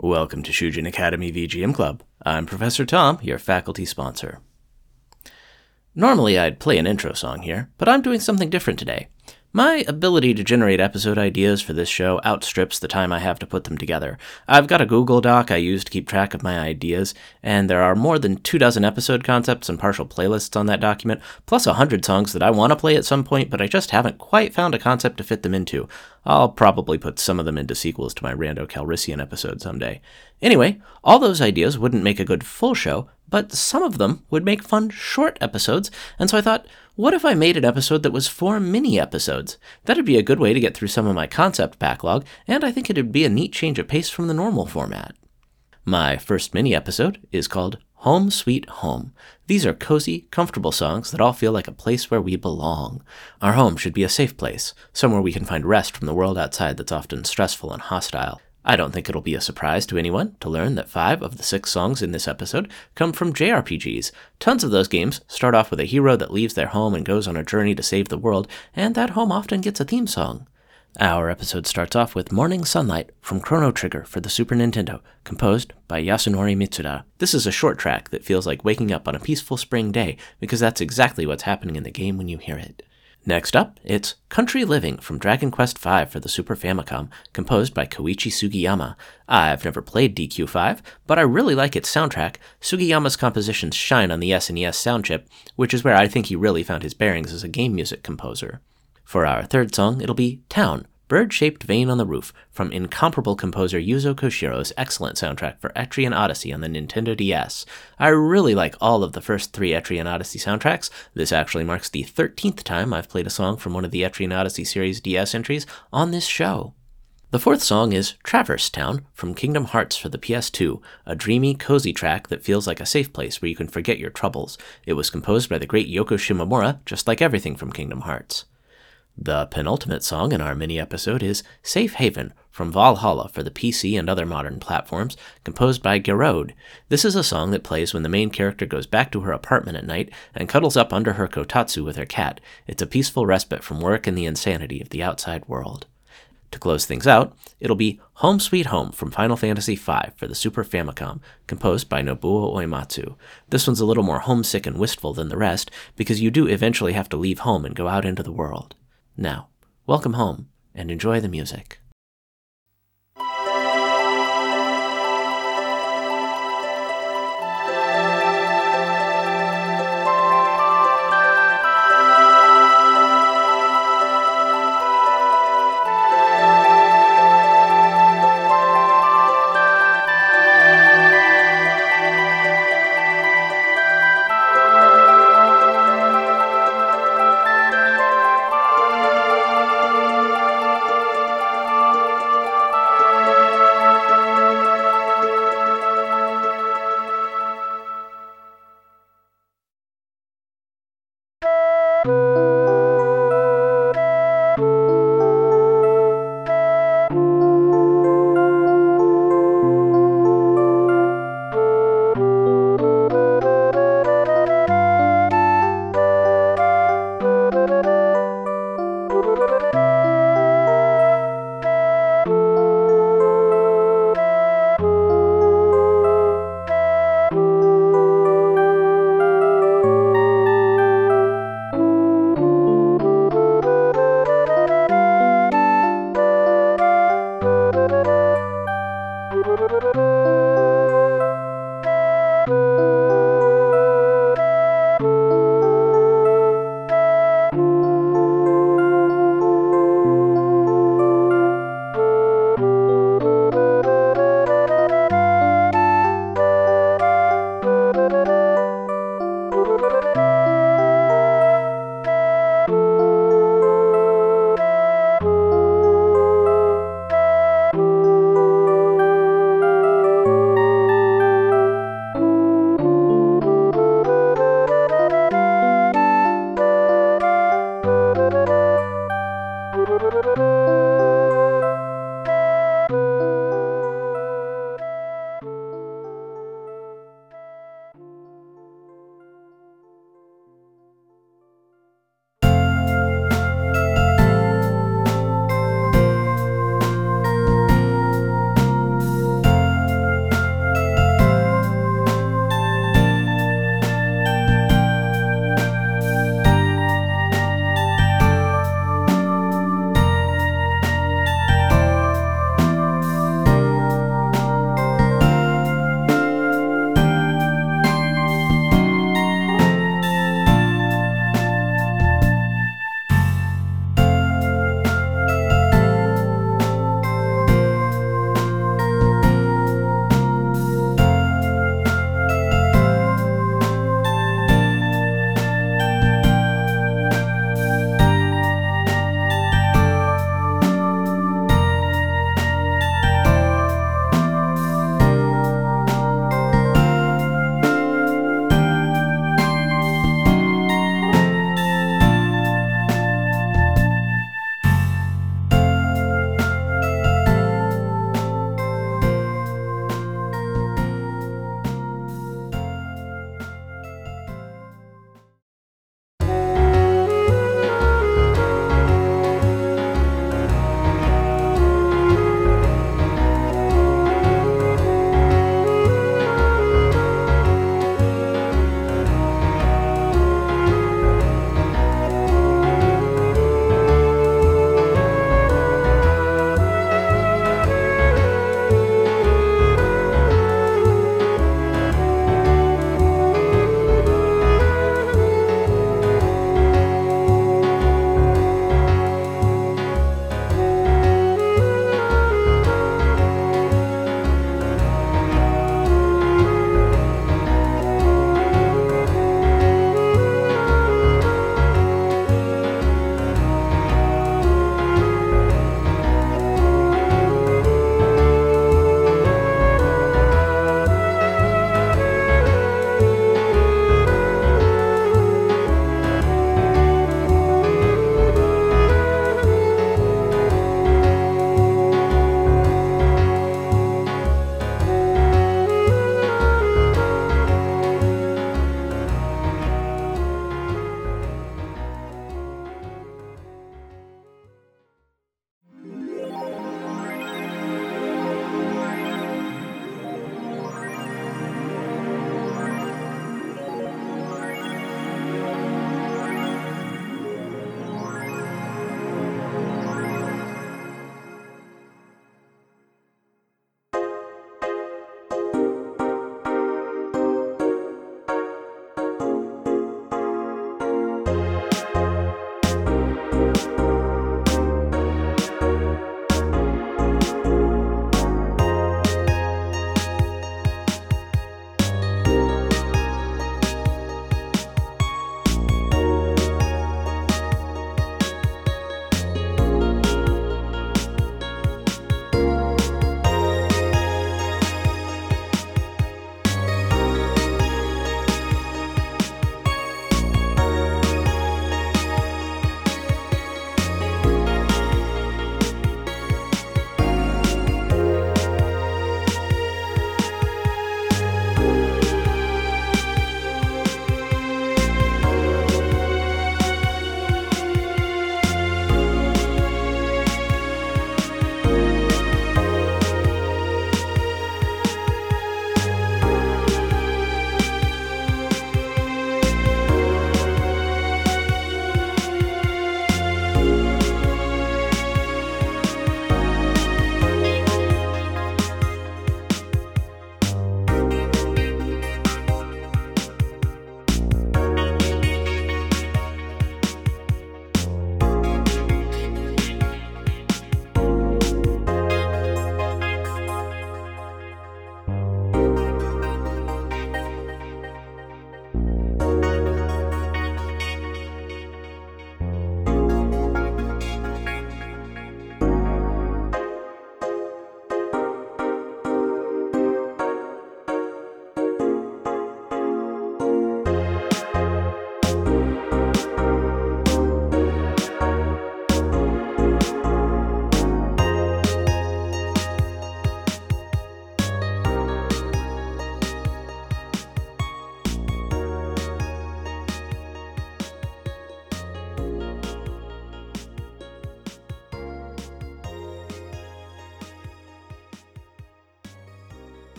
Welcome to Shujin Academy VGM Club. I'm Professor Tom, your faculty sponsor. Normally I'd play an intro song here, but I'm doing something different today. My ability to generate episode ideas for this show outstrips the time I have to put them together. I've got a Google Doc I use to keep track of my ideas, and there are more than two dozen episode concepts and partial playlists on that document, plus a hundred songs that I want to play at some point, but I just haven't quite found a concept to fit them into. I'll probably put some of them into sequels to my Rando Calrissian episode someday. Anyway, all those ideas wouldn't make a good full show, but some of them would make fun short episodes, and so I thought, what if I made an episode that was four mini episodes? That'd be a good way to get through some of my concept backlog, and I think it'd be a neat change of pace from the normal format. My first mini episode is called Home Sweet Home. These are cozy, comfortable songs that all feel like a place where we belong. Our home should be a safe place, somewhere we can find rest from the world outside that's often stressful and hostile. I don't think it'll be a surprise to anyone to learn that five of the six songs in this episode come from JRPGs. Tons of those games start off with a hero that leaves their home and goes on a journey to save the world, and that home often gets a theme song. Our episode starts off with Morning Sunlight from Chrono Trigger for the Super Nintendo, composed by Yasunori Mitsuda. This is a short track that feels like waking up on a peaceful spring day because that's exactly what's happening in the game when you hear it. Next up, it's Country Living from Dragon Quest V for the Super Famicom, composed by Koichi Sugiyama. I've never played DQ5, but I really like its soundtrack. Sugiyama's compositions shine on the SNES sound chip, which is where I think he really found his bearings as a game music composer. For our third song, it'll be Town Bird Shaped Vane on the Roof from incomparable composer Yuzo Koshiro's excellent soundtrack for Etrian Odyssey on the Nintendo DS. I really like all of the first three Etrian Odyssey soundtracks. This actually marks the 13th time I've played a song from one of the Etrian Odyssey series DS entries on this show. The fourth song is Traverse Town from Kingdom Hearts for the PS2, a dreamy, cozy track that feels like a safe place where you can forget your troubles. It was composed by the great Yoko Shimomura, just like everything from Kingdom Hearts. The penultimate song in our mini episode is Safe Haven from VA-11 Hall-A for the PC and other modern platforms, composed by Garoad. This is a song that plays when the main character goes back to her apartment at night and cuddles up under her kotatsu with her cat. It's a peaceful respite from work and the insanity of the outside world. To close things out, it'll be Home Sweet Home from Final Fantasy V for the Super Famicom, composed by Nobuo Uematsu. This one's a little more homesick and wistful than the rest, because you do eventually have to leave home and go out into the world. Now, welcome home and enjoy the music.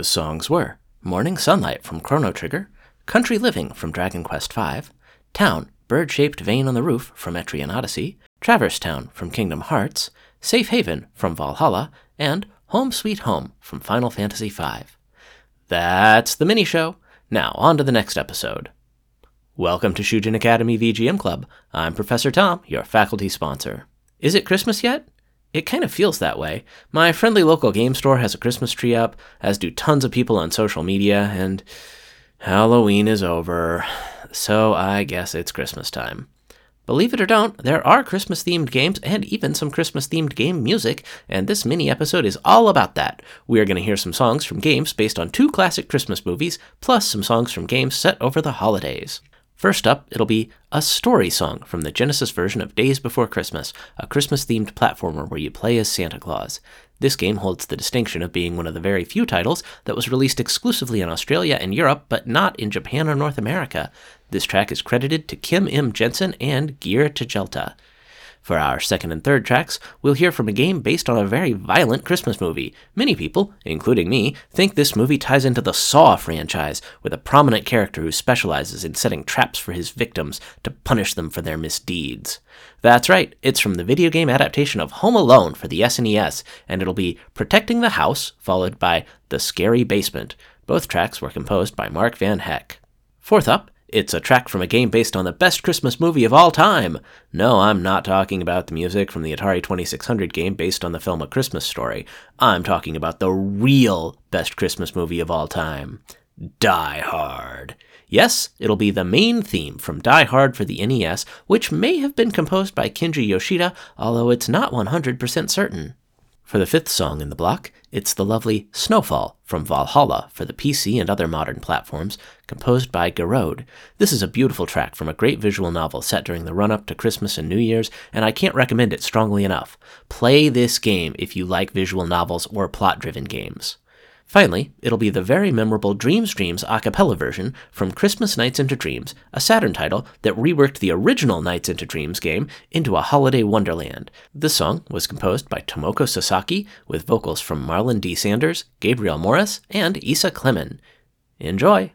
Those songs were Morning Sunlight from Chrono Trigger, Country Living from Dragon Quest V, Town, Bird Shaped Vane on the Roof from Etrian Odyssey, Traverse Town from Kingdom Hearts, Safe Haven from VA-11 Hall-A, and Home Sweet Home from Final Fantasy V. That's the mini show. Now, on to the next episode. Welcome to Shujin Academy VGM Club. I'm Professor Tom, your faculty sponsor. Is it Christmas yet? It kind of feels that way. My friendly local game store has a Christmas tree up, as do tons of people on social media, and Halloween is over, so I guess it's Christmas time. Believe it or don't, there are Christmas themed games and even some Christmas themed game music, and this mini episode is all about that. We are going to hear some songs from games based on two classic Christmas movies, plus some songs from games set over the holidays. First up, it'll be a story song from the Genesis version of Daze Before Christmas, a Christmas themed platformer where you play as Santa Claus. This game holds the distinction of being one of the very few titles that was released exclusively in Australia and Europe, but not in Japan or North America. This track is credited to Kim M. Jensen and Geir Tjelta. For our second and third tracks, we'll hear from a game based on a very violent Christmas movie. Many people, including me, think this movie ties into the Saw franchise, with a prominent character who specializes in setting traps for his victims to punish them for their misdeeds. That's right, it's from the video game adaptation of Home Alone for the SNES, and it'll be Protecting the House, followed by The Scary Basement. Both tracks were composed by Mark Van Hecke. Fourth up, it's a track from a game based on the best Christmas movie of all time. No, I'm not talking about the music from the Atari 2600 game based on the film A Christmas Story. I'm talking about the real best Christmas movie of all time Die Hard. Yes, it'll be the main theme from Die Hard for the NES, which may have been composed by Kenji Yoshida, although it's not 100% certain. For the fifth song in the block, it's the lovely Snowfall from VA-11 Hall-A for the PC and other modern platforms, composed by Garoad. This is a beautiful track from a great visual novel set during the run up to Christmas and New Year's, and I can't recommend it strongly enough. Play this game if you like visual novels or plot driven games. Finally, it'll be the very memorable Dreams Dreams a cappella version from Christmas Nights into Dreams, a Saturn title that reworked the original Nights into Dreams game into a holiday wonderland. This song was composed by Tomoko Sasaki with vocals from Marlon D. Saunders, Gabriel Morris, and Isa Clemen. Enjoy!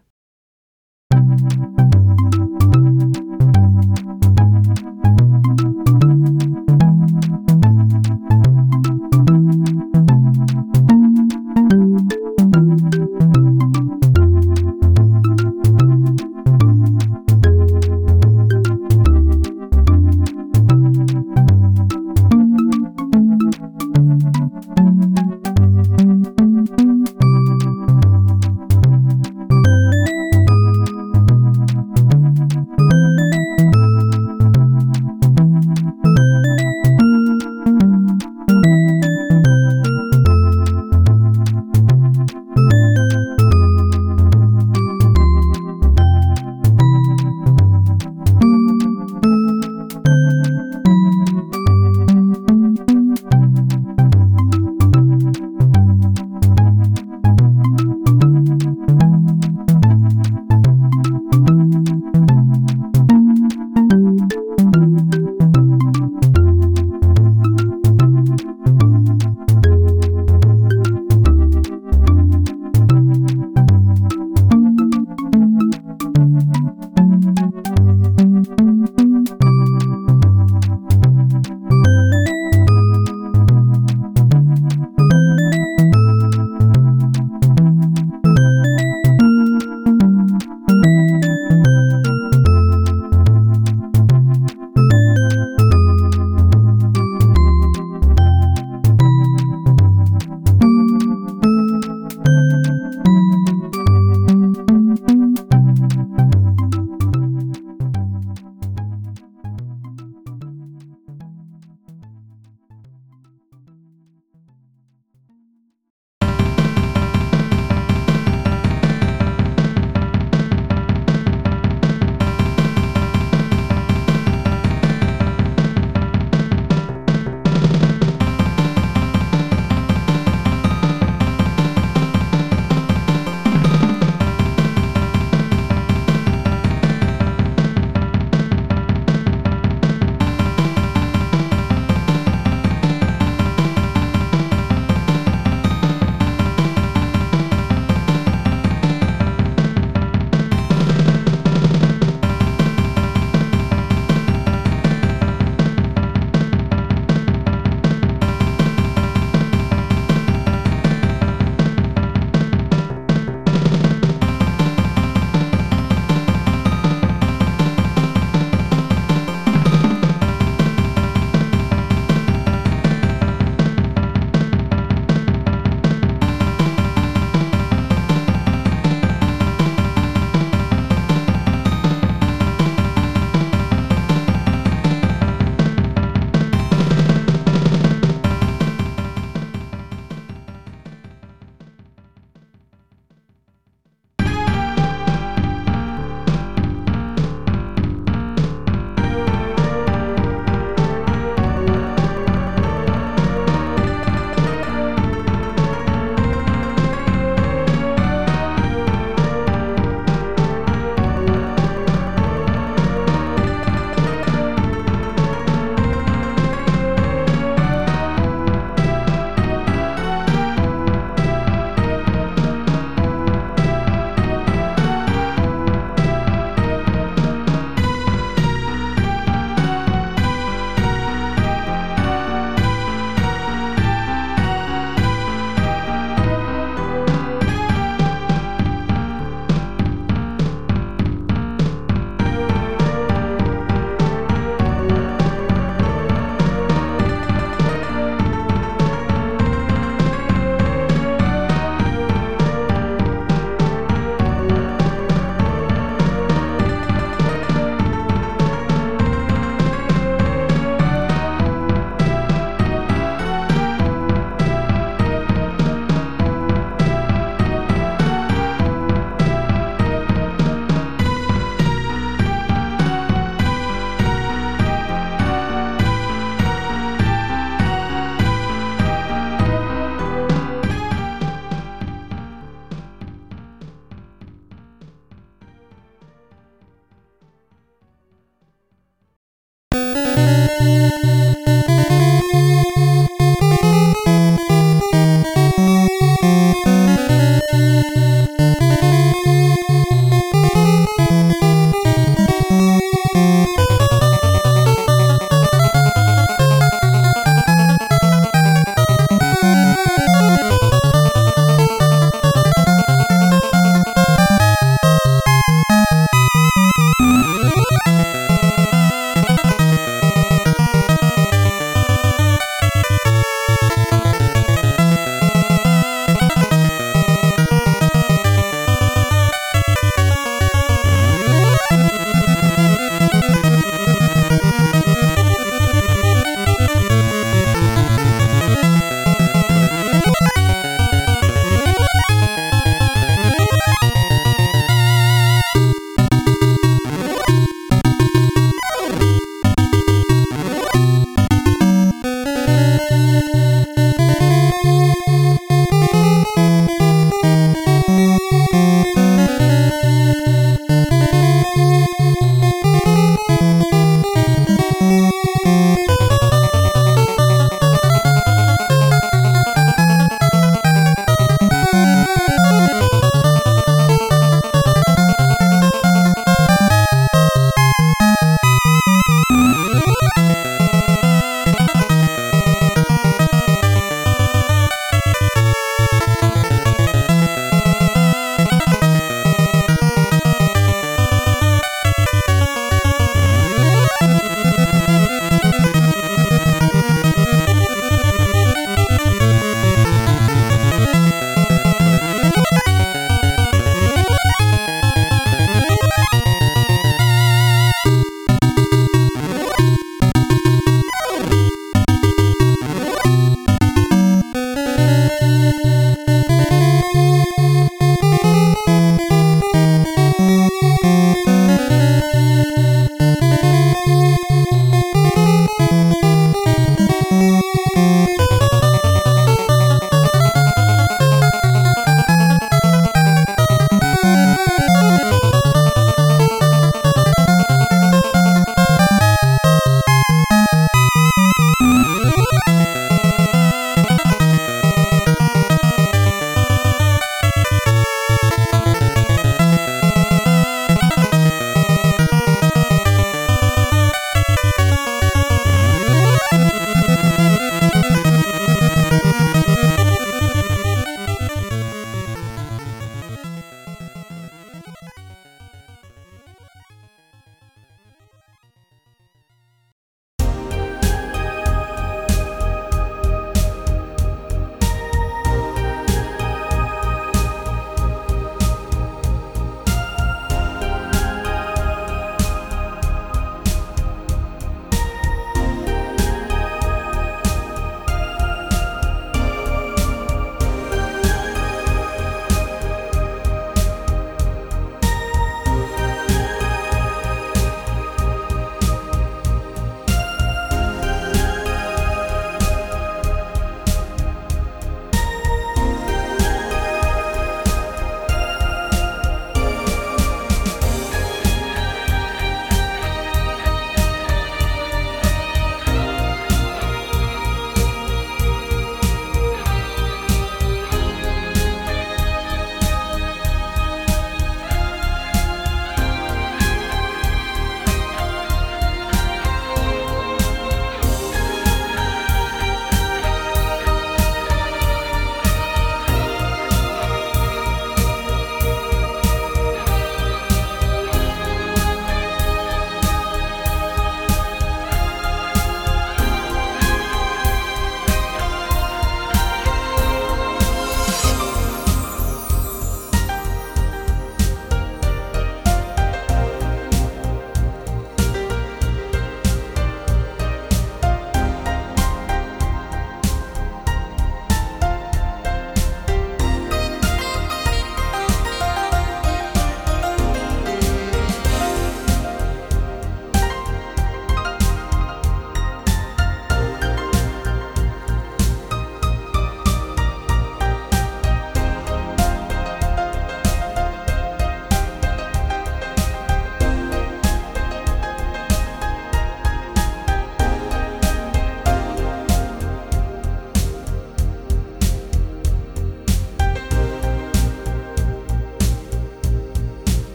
Música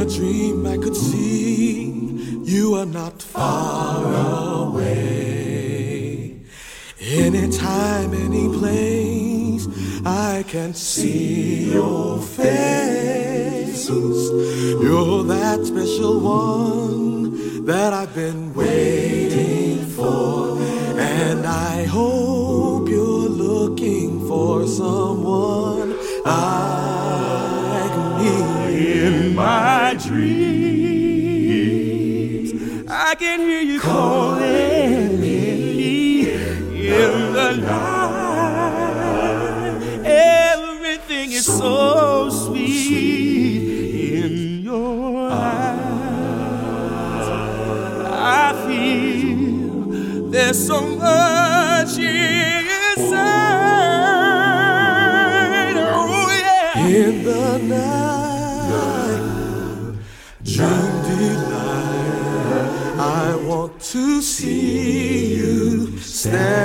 a dream, I could see you are not far away. Anytime, any place, I can see your face. You're that special one that I've been waiting for. And I hope you're looking for someone like dreams, I can hear you calling me in the night. Everything is so sweet in your eyes. I feel there's so much inside. Oh, yeah. In the night, to see you. Standing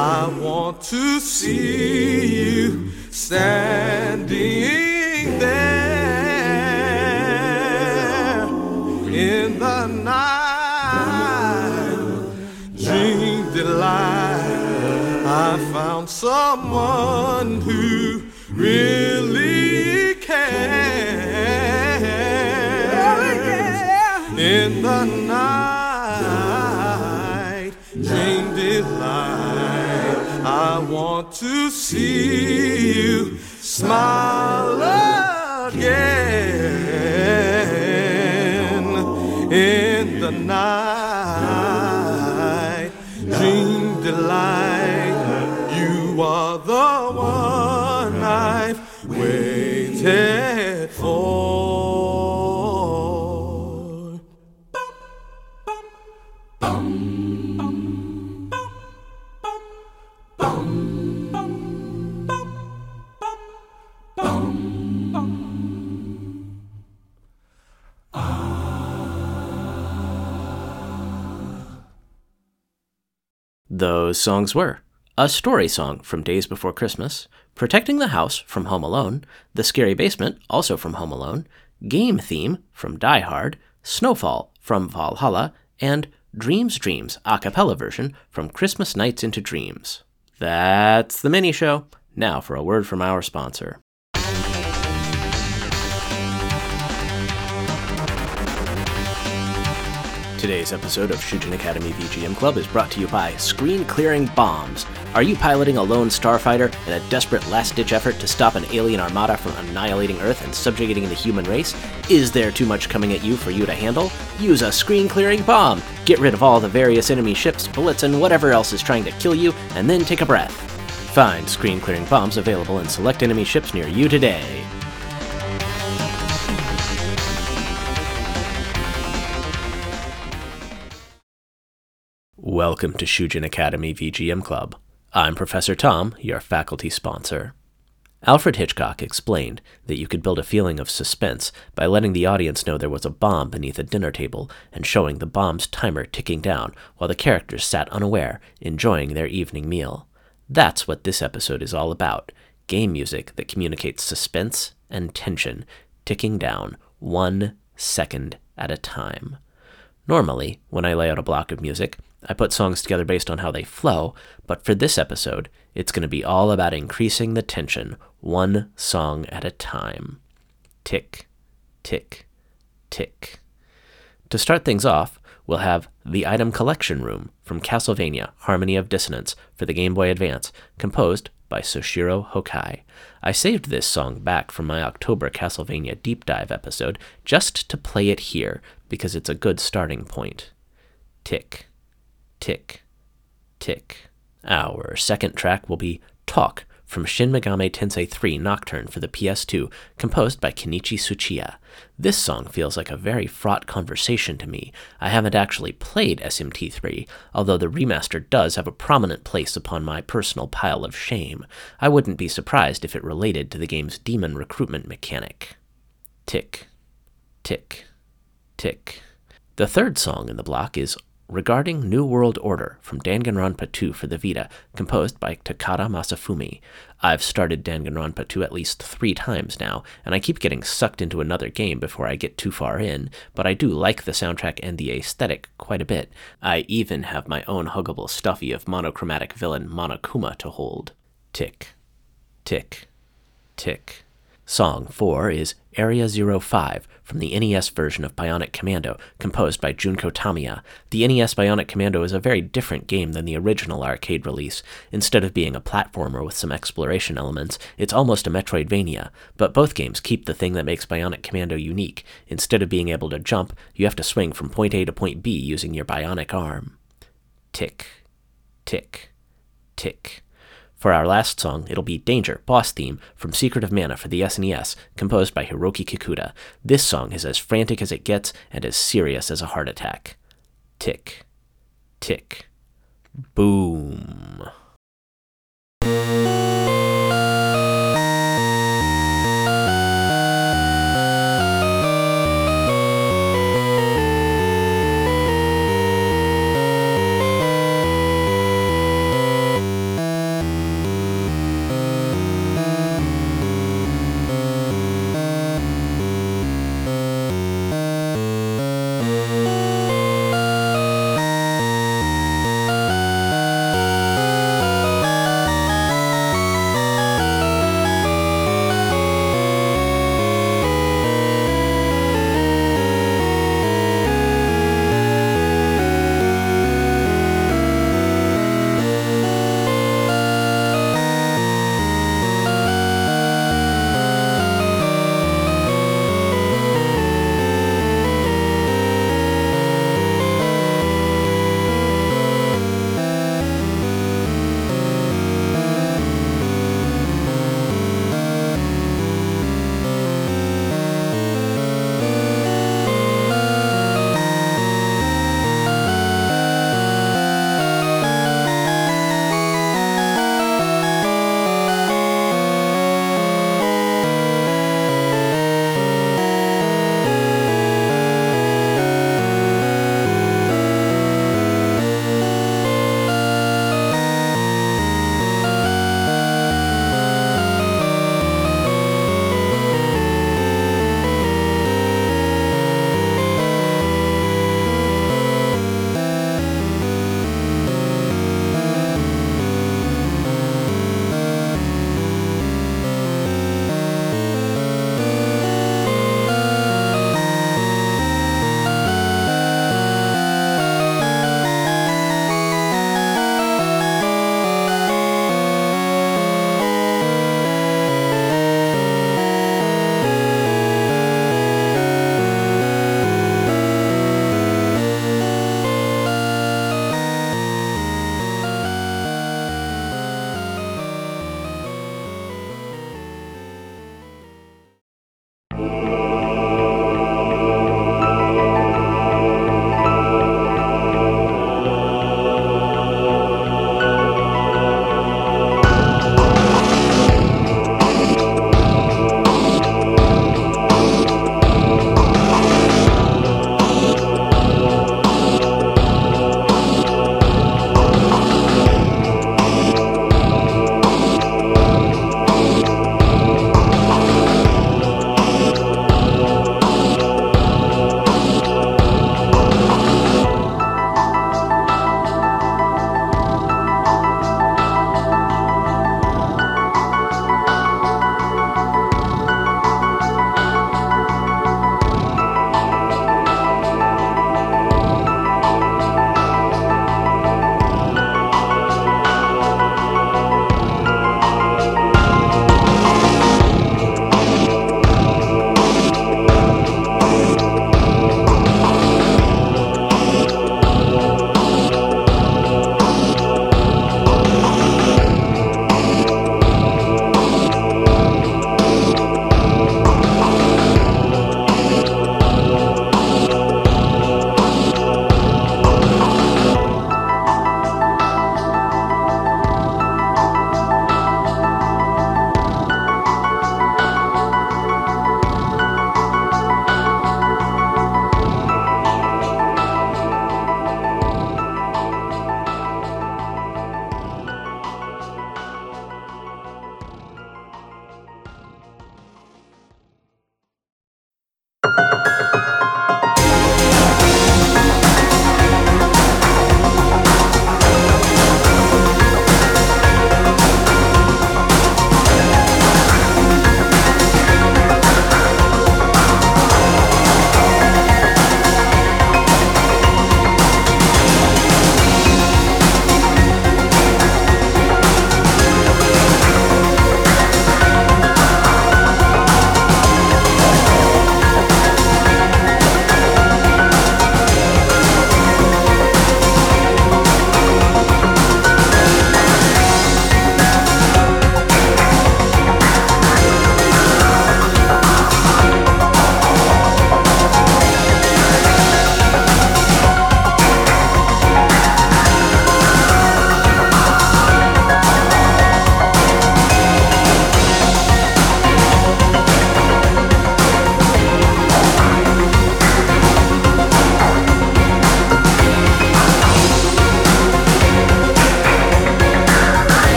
I want to see you standing there. In the night, dream delight. I found someone who really cares. In the night, want to see you smile again. In the night, dream delight. You are the one Those songs were A Story Song from Daze Before Christmas, Protecting the House from Home Alone, The Scary Basement, also from Home Alone, Game Theme from Die Hard, Snowfall from VA-11 Hall-A, and Dreams Dreams a cappella version from Christmas Nights into Dreams. That's the mini show. Now for a word from our sponsor. Today's episode of Shujin Academy VGM Club is brought to you by Screen Clearing Bombs. Are you piloting a lone starfighter in a desperate last ditch effort to stop an alien armada from annihilating Earth and subjugating the human race? Is there too much coming at you for you to handle? Use a screen clearing bomb. Get rid of all the various enemy ships, bullets, and whatever else is trying to kill you, and then take a breath. Find screen clearing bombs available in select enemy ships near you today. Welcome to Shujin Academy VGM Club. I'm Professor Tom, your faculty sponsor. Alfred Hitchcock explained that you could build a feeling of suspense by letting the audience know there was a bomb beneath a dinner table and showing the bomb's timer ticking down while the characters sat unaware, enjoying their evening meal. That's what this episode is all about game music that communicates suspense and tension, ticking down one second at a time. Normally, when I lay out a block of music, I put songs together based on how they flow, but for this episode, it's going to be all about increasing the tension one song at a time. Tick, tick, tick. To start things off, we'll have The Item Collection Room from Castlevania Harmony of Dissonance for the Game Boy Advance, composed by Soshiro Hokkai. I saved this song back from my October Castlevania Deep Dive episode just to play it here because it's a good starting point. Tick, tick, tick. Our second track will be Talk from Shin Megami Tensei 3 Nocturne for the PS2, composed by Kenichi Tsuchiya. This song feels like a very fraught conversation to me. I haven't actually played SMT3, although the remaster does have a prominent place upon my personal pile of shame. I wouldn't be surprised if it related to the game's demon recruitment mechanic. Tick, tick, tick. The third song in the block is regarding New World Order from Danganronpa 2 for the Vita, composed by Takada Masafumi. I've started Danganronpa 2 at least three times now, and I keep getting sucked into another game before I get too far in, but I do like the soundtrack and the aesthetic quite a bit. I even have my own huggable stuffy of monochromatic villain Monokuma to hold. Tick, tick, tick. Song 4 is Area 05 from the NES version of Bionic Commando, composed by Junko Tamiya. The NES Bionic Commando is a very different game than the original arcade release. Instead of being a platformer with some exploration elements, it's almost a Metroidvania, but both games keep the thing that makes Bionic Commando unique. Instead of being able to jump, you have to swing from point A to point B using your bionic arm. Tick, tick, tick. For our last song, it'll be Danger, Boss Theme, from Secret of Mana for the SNES, composed by Hiroki Kikuta. This song is as frantic as it gets and as serious as a heart attack. Tick, tick, boom.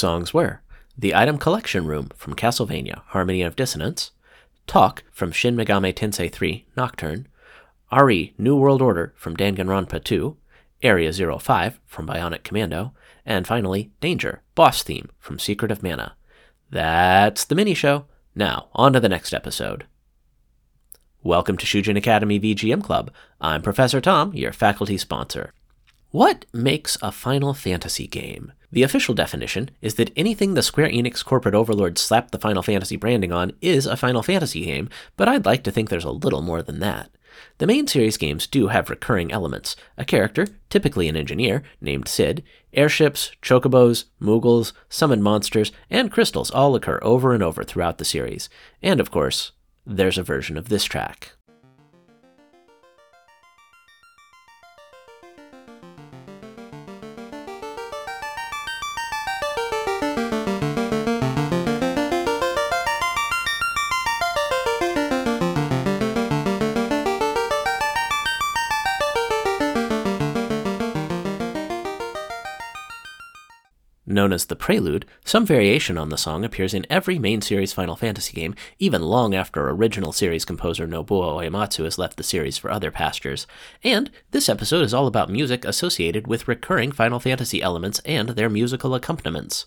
Songs were The Item Collection Room from Castlevania Harmony of Dissonance, Talk from Shin Megami Tensei 3 Nocturne, RE New World Order from Danganronpa 2, Area 05 from Bionic Commando, and finally Danger Boss Theme from Secret of Mana. That's the mini show. Now, on to the next episode. Welcome to Shujin Academy VGM Club. I'm Professor Tom, your faculty sponsor. What makes a Final Fantasy game? The official definition is that anything the Square Enix corporate overlords slapped the Final Fantasy branding on is a Final Fantasy game, but I'd like to think there's a little more than that. The main series games do have recurring elements a character, typically an engineer, named Cid, airships, chocobos, moogles, summoned monsters, and crystals all occur over and over throughout the series. And of course, there's a version of this track. Known as the Prelude, some variation on the song appears in every main series Final Fantasy game, even long after original series composer Nobuo Uematsu has left the series for other pastures. And this episode is all about music associated with recurring Final Fantasy elements and their musical accompaniments.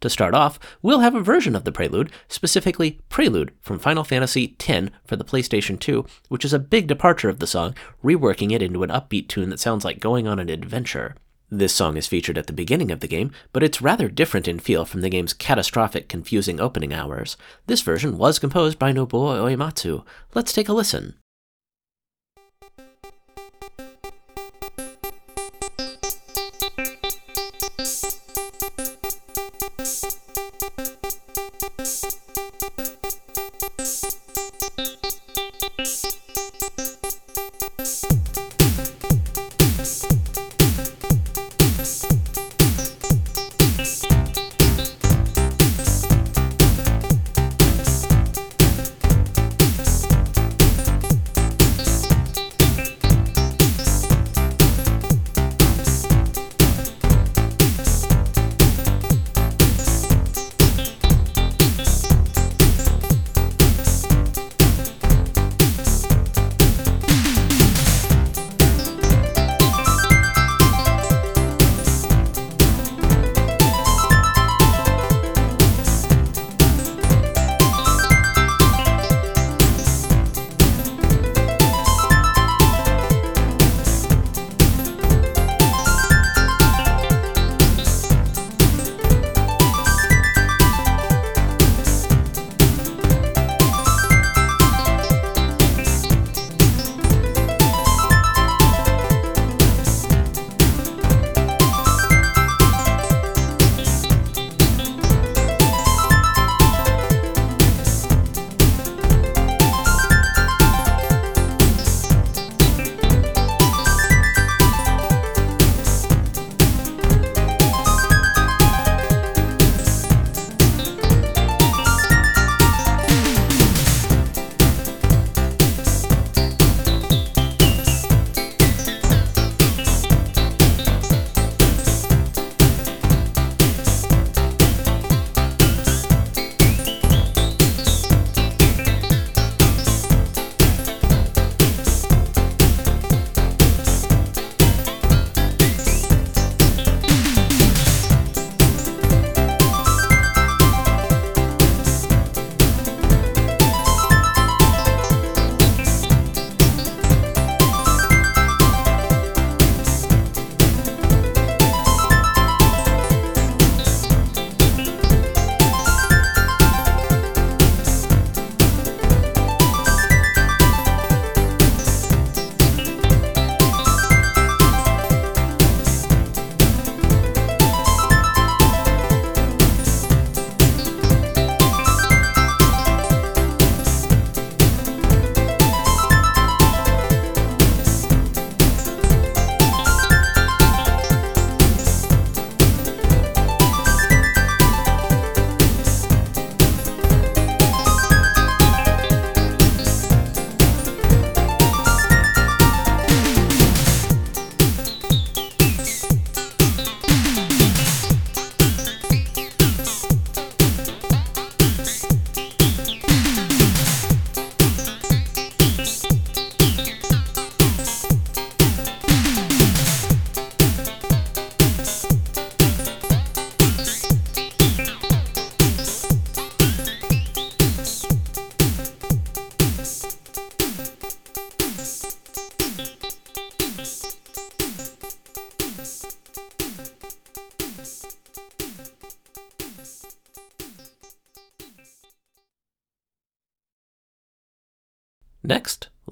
To start off, we'll have a version of the Prelude, specifically Prelude from Final Fantasy X for the PlayStation 2, which is a big departure of the song, reworking it into an upbeat tune that sounds like going on an adventure. This song is featured at the beginning of the game, but it's rather different in feel from the game's catastrophic, confusing opening hours. This version was composed by Nobuo Uematsu. Let's take a listen.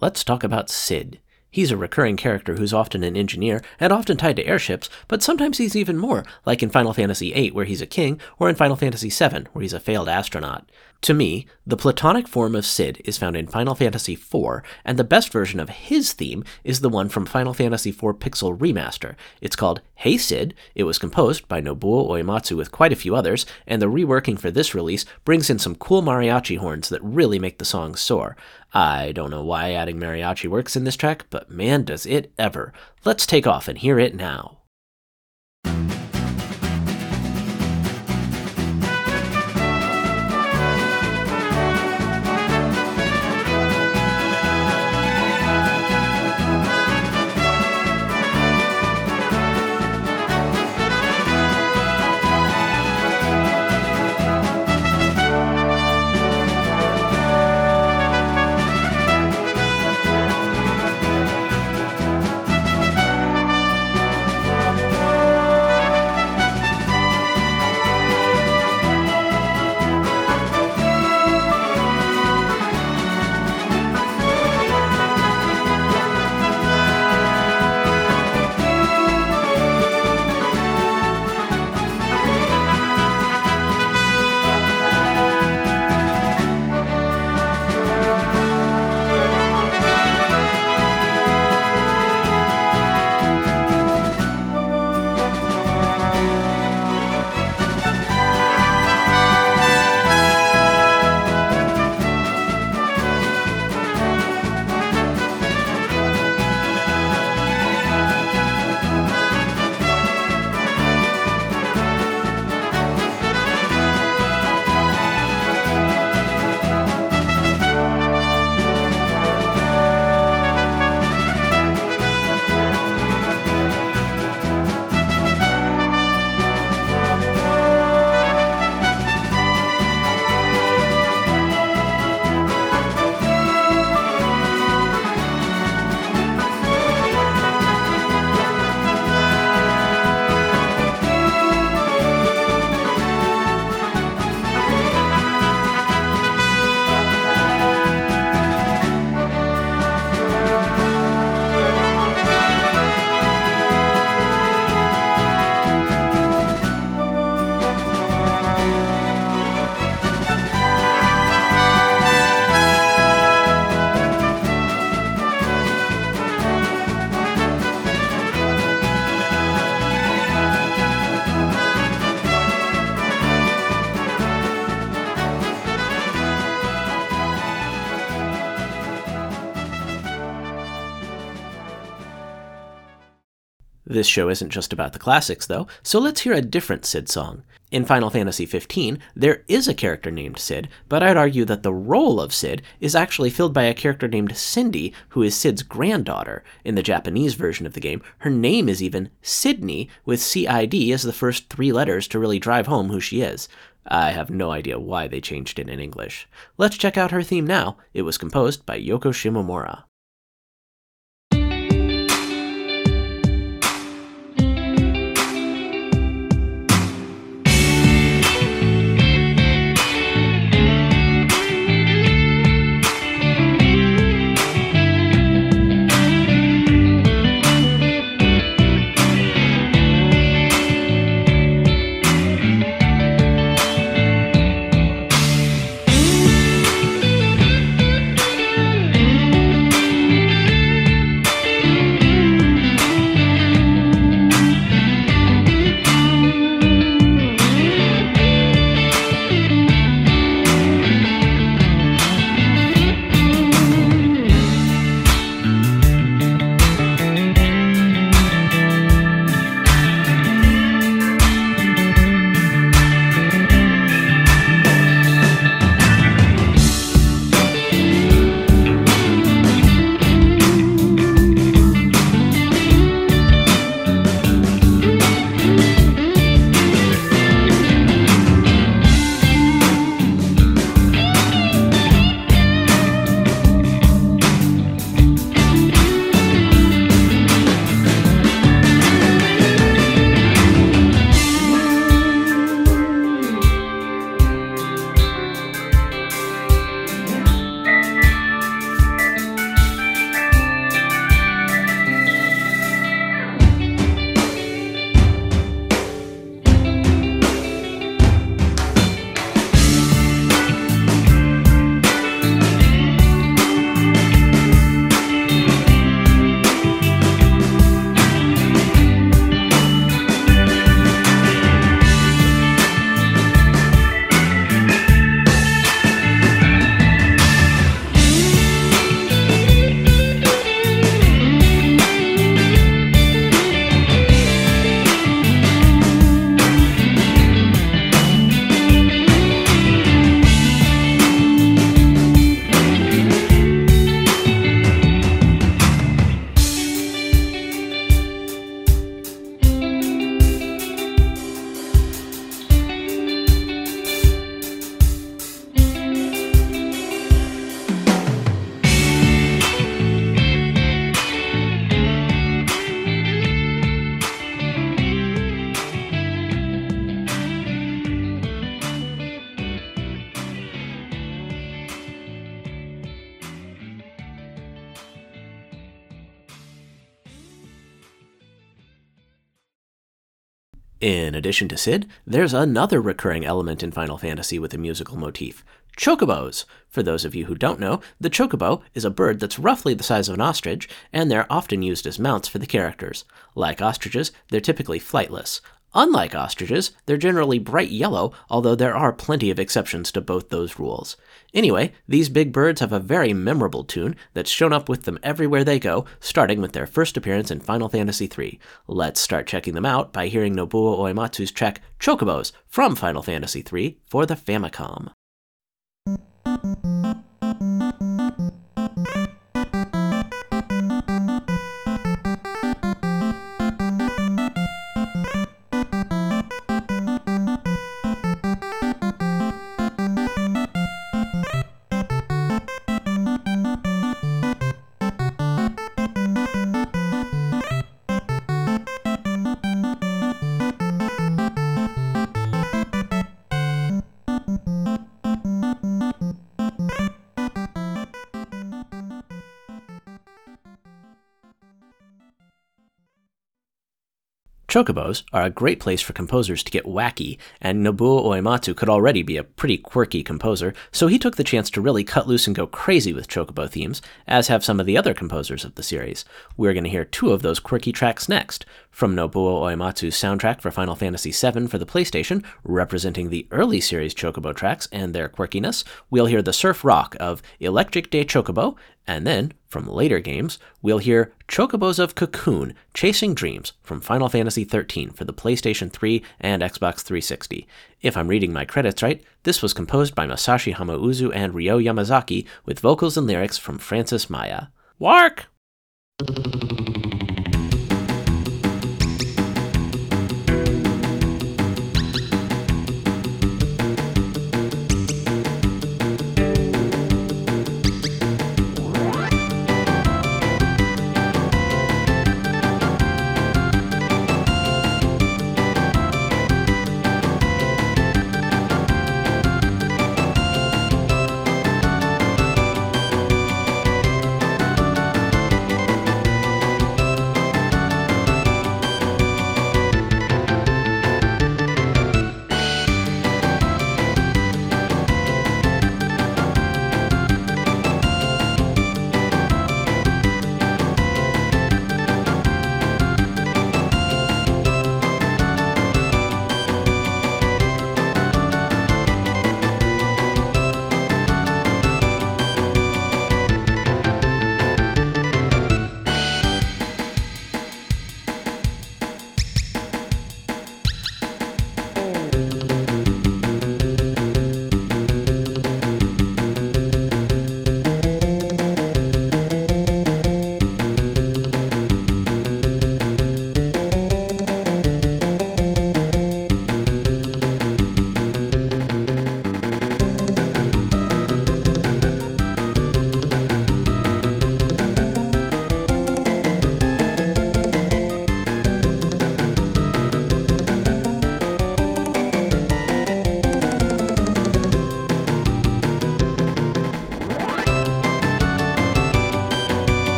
Let's talk about Cid. He's a recurring character who's often an engineer and often tied to airships, but sometimes he's even more, like in Final Fantasy VIII, where he's a king, or in Final Fantasy VII, where he's a failed astronaut. To me, the platonic form of Cid is found in Final Fantasy IV, and the best version of his theme is the one from Final Fantasy IV Pixel Remaster. It's called Hey Cid. It was composed by Nobuo Uematsu with quite a few others, and the reworking for this release brings in some cool mariachi horns that really make the song soar. I don't know why adding mariachi works in this track, but man, does it ever. Let's take off and hear it now. This show isn't just about the classics, though, so let's hear a different Cid song. In Final Fantasy XV, there is a character named Cid, but I'd argue that the role of Cid is actually filled by a character named Cindy, who is Cid's granddaughter. In the Japanese version of the game, her name is even Cidney, with CID as the first three letters to really drive home who she is. I have no idea why they changed it in English. Let's check out her theme now. It was composed by Yoko Shimomura. In addition to Cid, there's another recurring element in Final Fantasy with a musical motif chocobos. For those of you who don't know, the chocobo is a bird that's roughly the size of an ostrich, and they're often used as mounts for the characters. Like ostriches, they're typically flightless. Unlike ostriches, they're generally bright yellow, although there are plenty of exceptions to both those rules. Anyway, these big birds have a very memorable tune that's shown up with them everywhere they go, starting with their first appearance in Final Fantasy III. Let's start checking them out by hearing Nobuo Uematsu's track Chocobos from Final Fantasy III for the Famicom. Chocobos are a great place for composers to get wacky, and Nobuo Uematsu could already be a pretty quirky composer, so he took the chance to really cut loose and go crazy with Chocobo themes, as have some of the other composers of the series. We're going to hear two of those quirky tracks next. From Nobuo Uematsu's soundtrack for Final Fantasy VII for the PlayStation, representing the early series Chocobo tracks and their quirkiness, we'll hear the surf rock of Electric de Chocobo, and then, from later games, we'll hear Chocobos of Cocoon Chasing Dreams from Final Fantasy XIII for the PlayStation 3 and Xbox 360. If I'm reading my credits right, this was composed by Masashi Hamauzu and Ryo Yamazaki with vocals and lyrics from Frances Maya. Wark!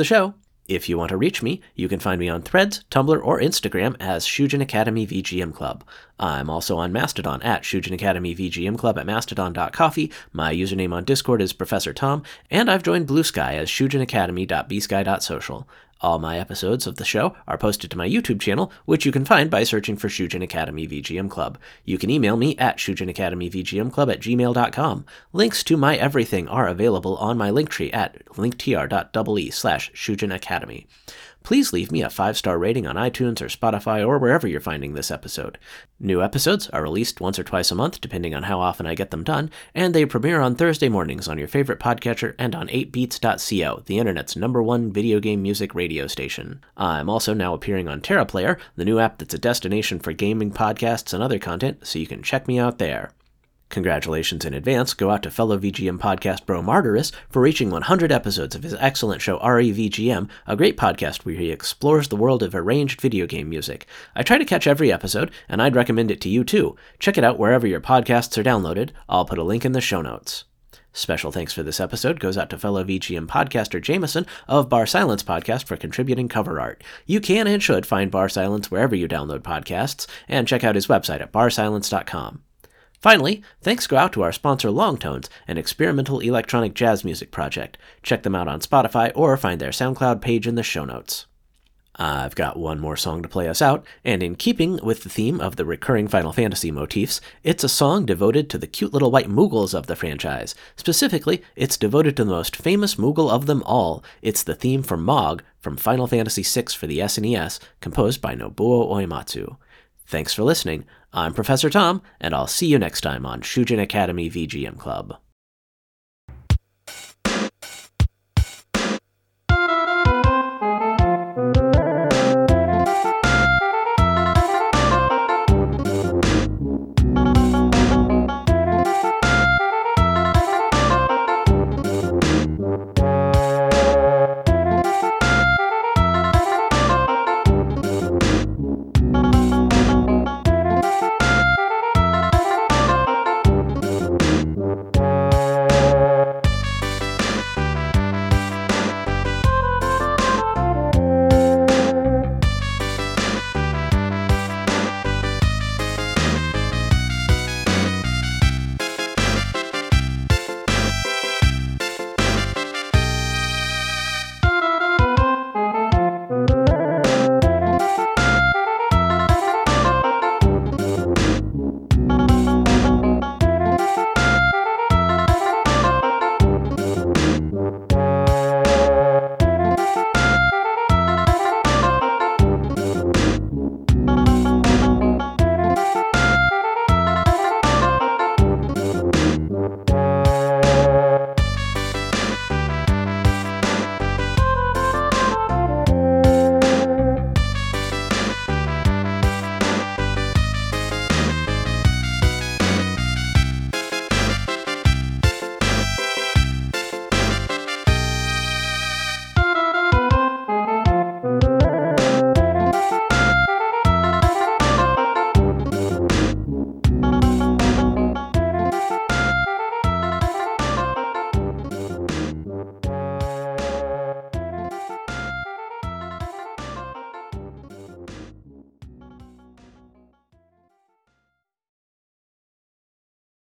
The show. If you want to reach me, you can find me on Threads, Tumblr, or Instagram as Shujin Academy VGM Club. I'm also on Mastodon at Shujin Academy VGM Club at mastodon.coffee. My username on Discord is Professor Tom, and I've joined Bluesky as shujinacademy.bsky.social. All my episodes of the show are posted to my YouTube channel, which you can find by searching for Shujin Academy VGM Club. You can email me at shujinacademyvgmclub at gmail.com. Links to my everything are available on my linktree at linktr.ee slash please leave me a five star rating on iTunes or Spotify or wherever you're finding this episode. New episodes are released once or twice a month, depending on how often I get them done, and they premiere on Thursday mornings on your favorite podcatcher and on 8beats.co, the internet's number one video game music radio station. I'm also now appearing on TerraPlayer, the new app that's a destination for gaming podcasts and other content, so you can check me out there. Congratulations in advance go out to fellow VGM podcast bro Martyrus for reaching 100 episodes of his excellent show REVGM, a great podcast where he explores the world of arranged video game music. I try to catch every episode, and I'd recommend it to you too. Check it out wherever your podcasts are downloaded. I'll put a link in the show notes. Special thanks for this episode goes out to fellow VGM podcaster Jameson of Bar Silence Podcast for contributing cover art. You can and should find Bar Silence wherever you download podcasts, and check out his website at barsilence.com. Finally, thanks go out to our sponsor Longtones, an experimental electronic jazz music project. Check them out on Spotify or find their SoundCloud page in the show notes. I've got one more song to play us out, and in keeping with the theme of the recurring Final Fantasy motifs, it's a song devoted to the cute little white Moogles of the franchise. Specifically, it's devoted to the most famous Moogle of them all. It's the theme for Mog from Final Fantasy VI for the SNES, composed by Nobuo Uematsu. Thanks for listening. I'm Professor Tom, and I'll see you next time on Shujin Academy VGM Club.